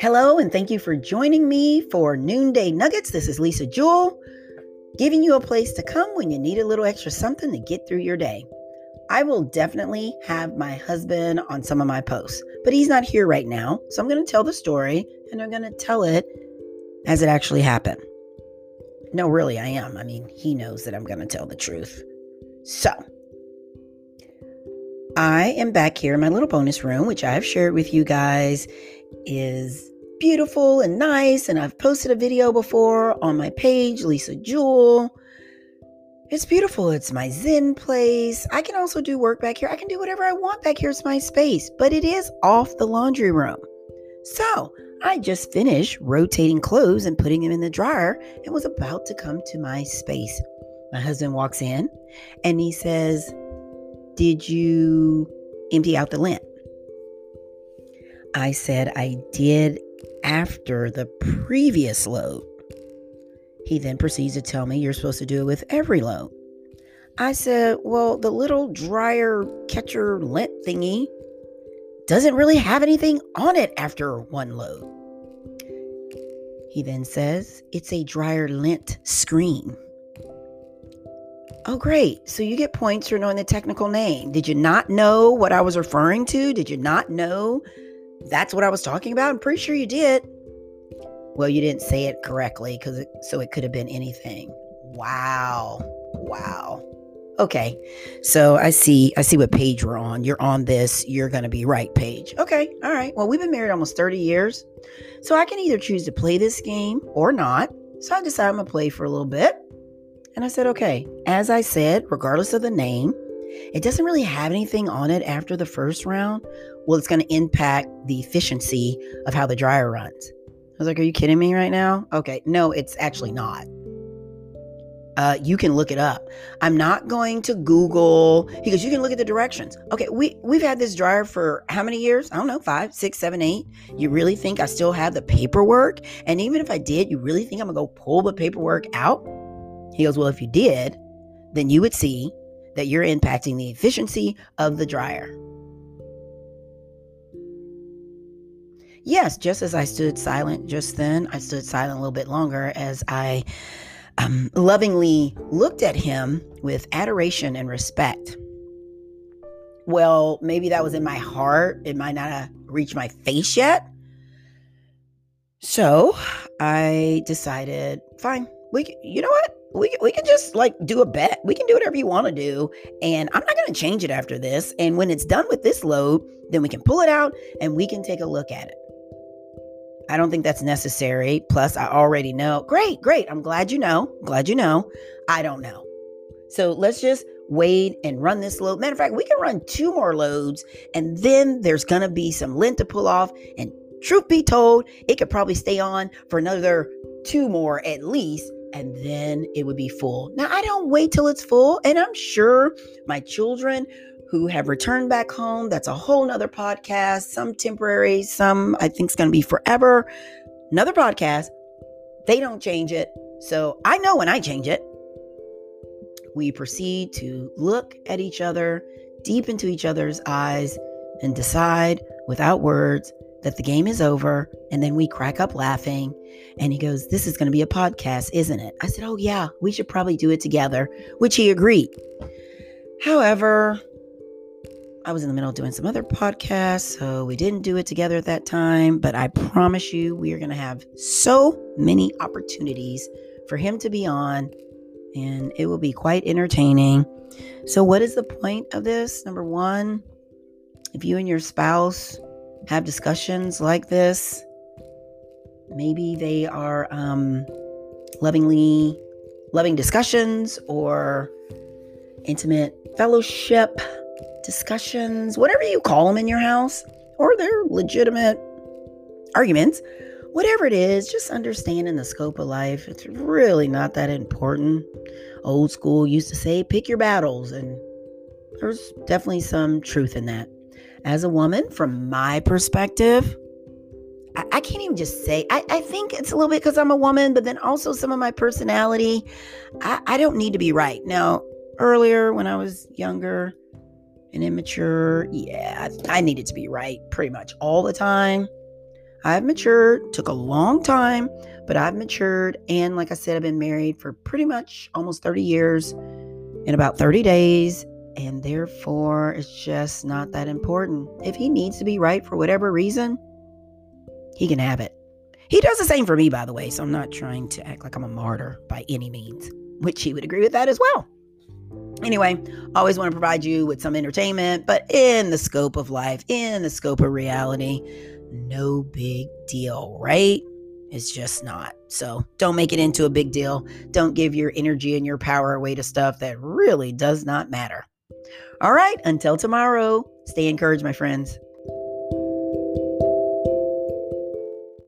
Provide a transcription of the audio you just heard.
Hello, and thank you for joining me for Noonday Nuggets. This is Lisa Jewell, giving you a place to come when you need a little extra something to get through your day. I will definitely have my husband on some of my posts, but he's not here right now. So I'm going to tell the story and I'm going to tell it as it actually happened. No, really, I am. I mean, he knows that I'm going to tell the truth. So, I am back here in my little bonus room, which I have shared with you guys is beautiful and nice. And I've posted a video before on my page, Lisa Jewel. It's beautiful. It's my Zen place. I can also do work back here. I can do whatever I want back here. It's my space, but it is off the laundry room. So I just finished rotating clothes and putting them in the dryer and was about to come to my space. My husband walks in and he says, Did you empty out the lint? I said I did after the previous load. He then proceeds to tell me you're supposed to do it with every load. I said, Well, the little dryer catcher lint thingy doesn't really have anything on it after one load. He then says, It's a dryer lint screen. Oh, great. So you get points for knowing the technical name. Did you not know what I was referring to? Did you not know that's what I was talking about? I'm pretty sure you did. Well, you didn't say it correctly because it, so it could have been anything. Wow. Wow. Okay. So I see I see what page we're on. You're on this. You're going to be right page. Okay. All right. Well, we've been married almost 30 years. So I can either choose to play this game or not. So I decided I'm going to play for a little bit. And I said, "Okay, as I said, regardless of the name, it doesn't really have anything on it after the first round. Well, it's going to impact the efficiency of how the dryer runs. I was like, Are you kidding me right now? Okay. No, it's actually not. Uh, you can look it up. I'm not going to Google because you can look at the directions. Okay, we we've had this dryer for how many years? I don't know, five, six, seven, eight. You really think I still have the paperwork? And even if I did, you really think I'm gonna go pull the paperwork out? He goes, Well, if you did, then you would see that you're impacting the efficiency of the dryer. Yes, just as I stood silent just then, I stood silent a little bit longer as I um, lovingly looked at him with adoration and respect. Well, maybe that was in my heart. It might not have reached my face yet. So I decided, fine, we, you know what? We, we can just like do a bet. We can do whatever you want to do. And I'm not going to change it after this. And when it's done with this load, then we can pull it out and we can take a look at it. I don't think that's necessary. Plus, I already know. Great, great. I'm glad you know. Glad you know. I don't know. So let's just wait and run this load. Matter of fact, we can run two more loads and then there's going to be some lint to pull off. And truth be told, it could probably stay on for another two more at least and then it would be full. Now, I don't wait till it's full, and I'm sure my children who have returned back home, that's a whole nother podcast, some temporary, some I think is going to be forever. Another podcast. They don't change it. So I know when I change it. We proceed to look at each other, deep into each other's eyes, and decide without words that the game is over. And then we crack up laughing. And he goes, This is going to be a podcast, isn't it? I said, Oh, yeah, we should probably do it together, which he agreed. However, I was in the middle of doing some other podcasts, so we didn't do it together at that time. But I promise you, we are going to have so many opportunities for him to be on, and it will be quite entertaining. So, what is the point of this? Number one, if you and your spouse have discussions like this. Maybe they are um, lovingly loving discussions or intimate fellowship discussions, whatever you call them in your house, or they're legitimate arguments. Whatever it is, just understanding the scope of life. It's really not that important. Old school used to say, pick your battles, and there's definitely some truth in that as a woman, from my perspective, I, I can't even just say, I, I think it's a little bit because I'm a woman, but then also some of my personality. I, I don't need to be right. Now, earlier when I was younger, and immature. Yeah, I needed to be right pretty much all the time. I've matured, took a long time, but I've matured. And like I said, I've been married for pretty much almost 30 years in about 30 days. And therefore, it's just not that important. If he needs to be right for whatever reason, he can have it. He does the same for me, by the way. So I'm not trying to act like I'm a martyr by any means, which he would agree with that as well. Anyway, always want to provide you with some entertainment, but in the scope of life, in the scope of reality, no big deal, right? It's just not. So don't make it into a big deal. Don't give your energy and your power away to stuff that really does not matter. All right, until tomorrow, stay encouraged, my friends.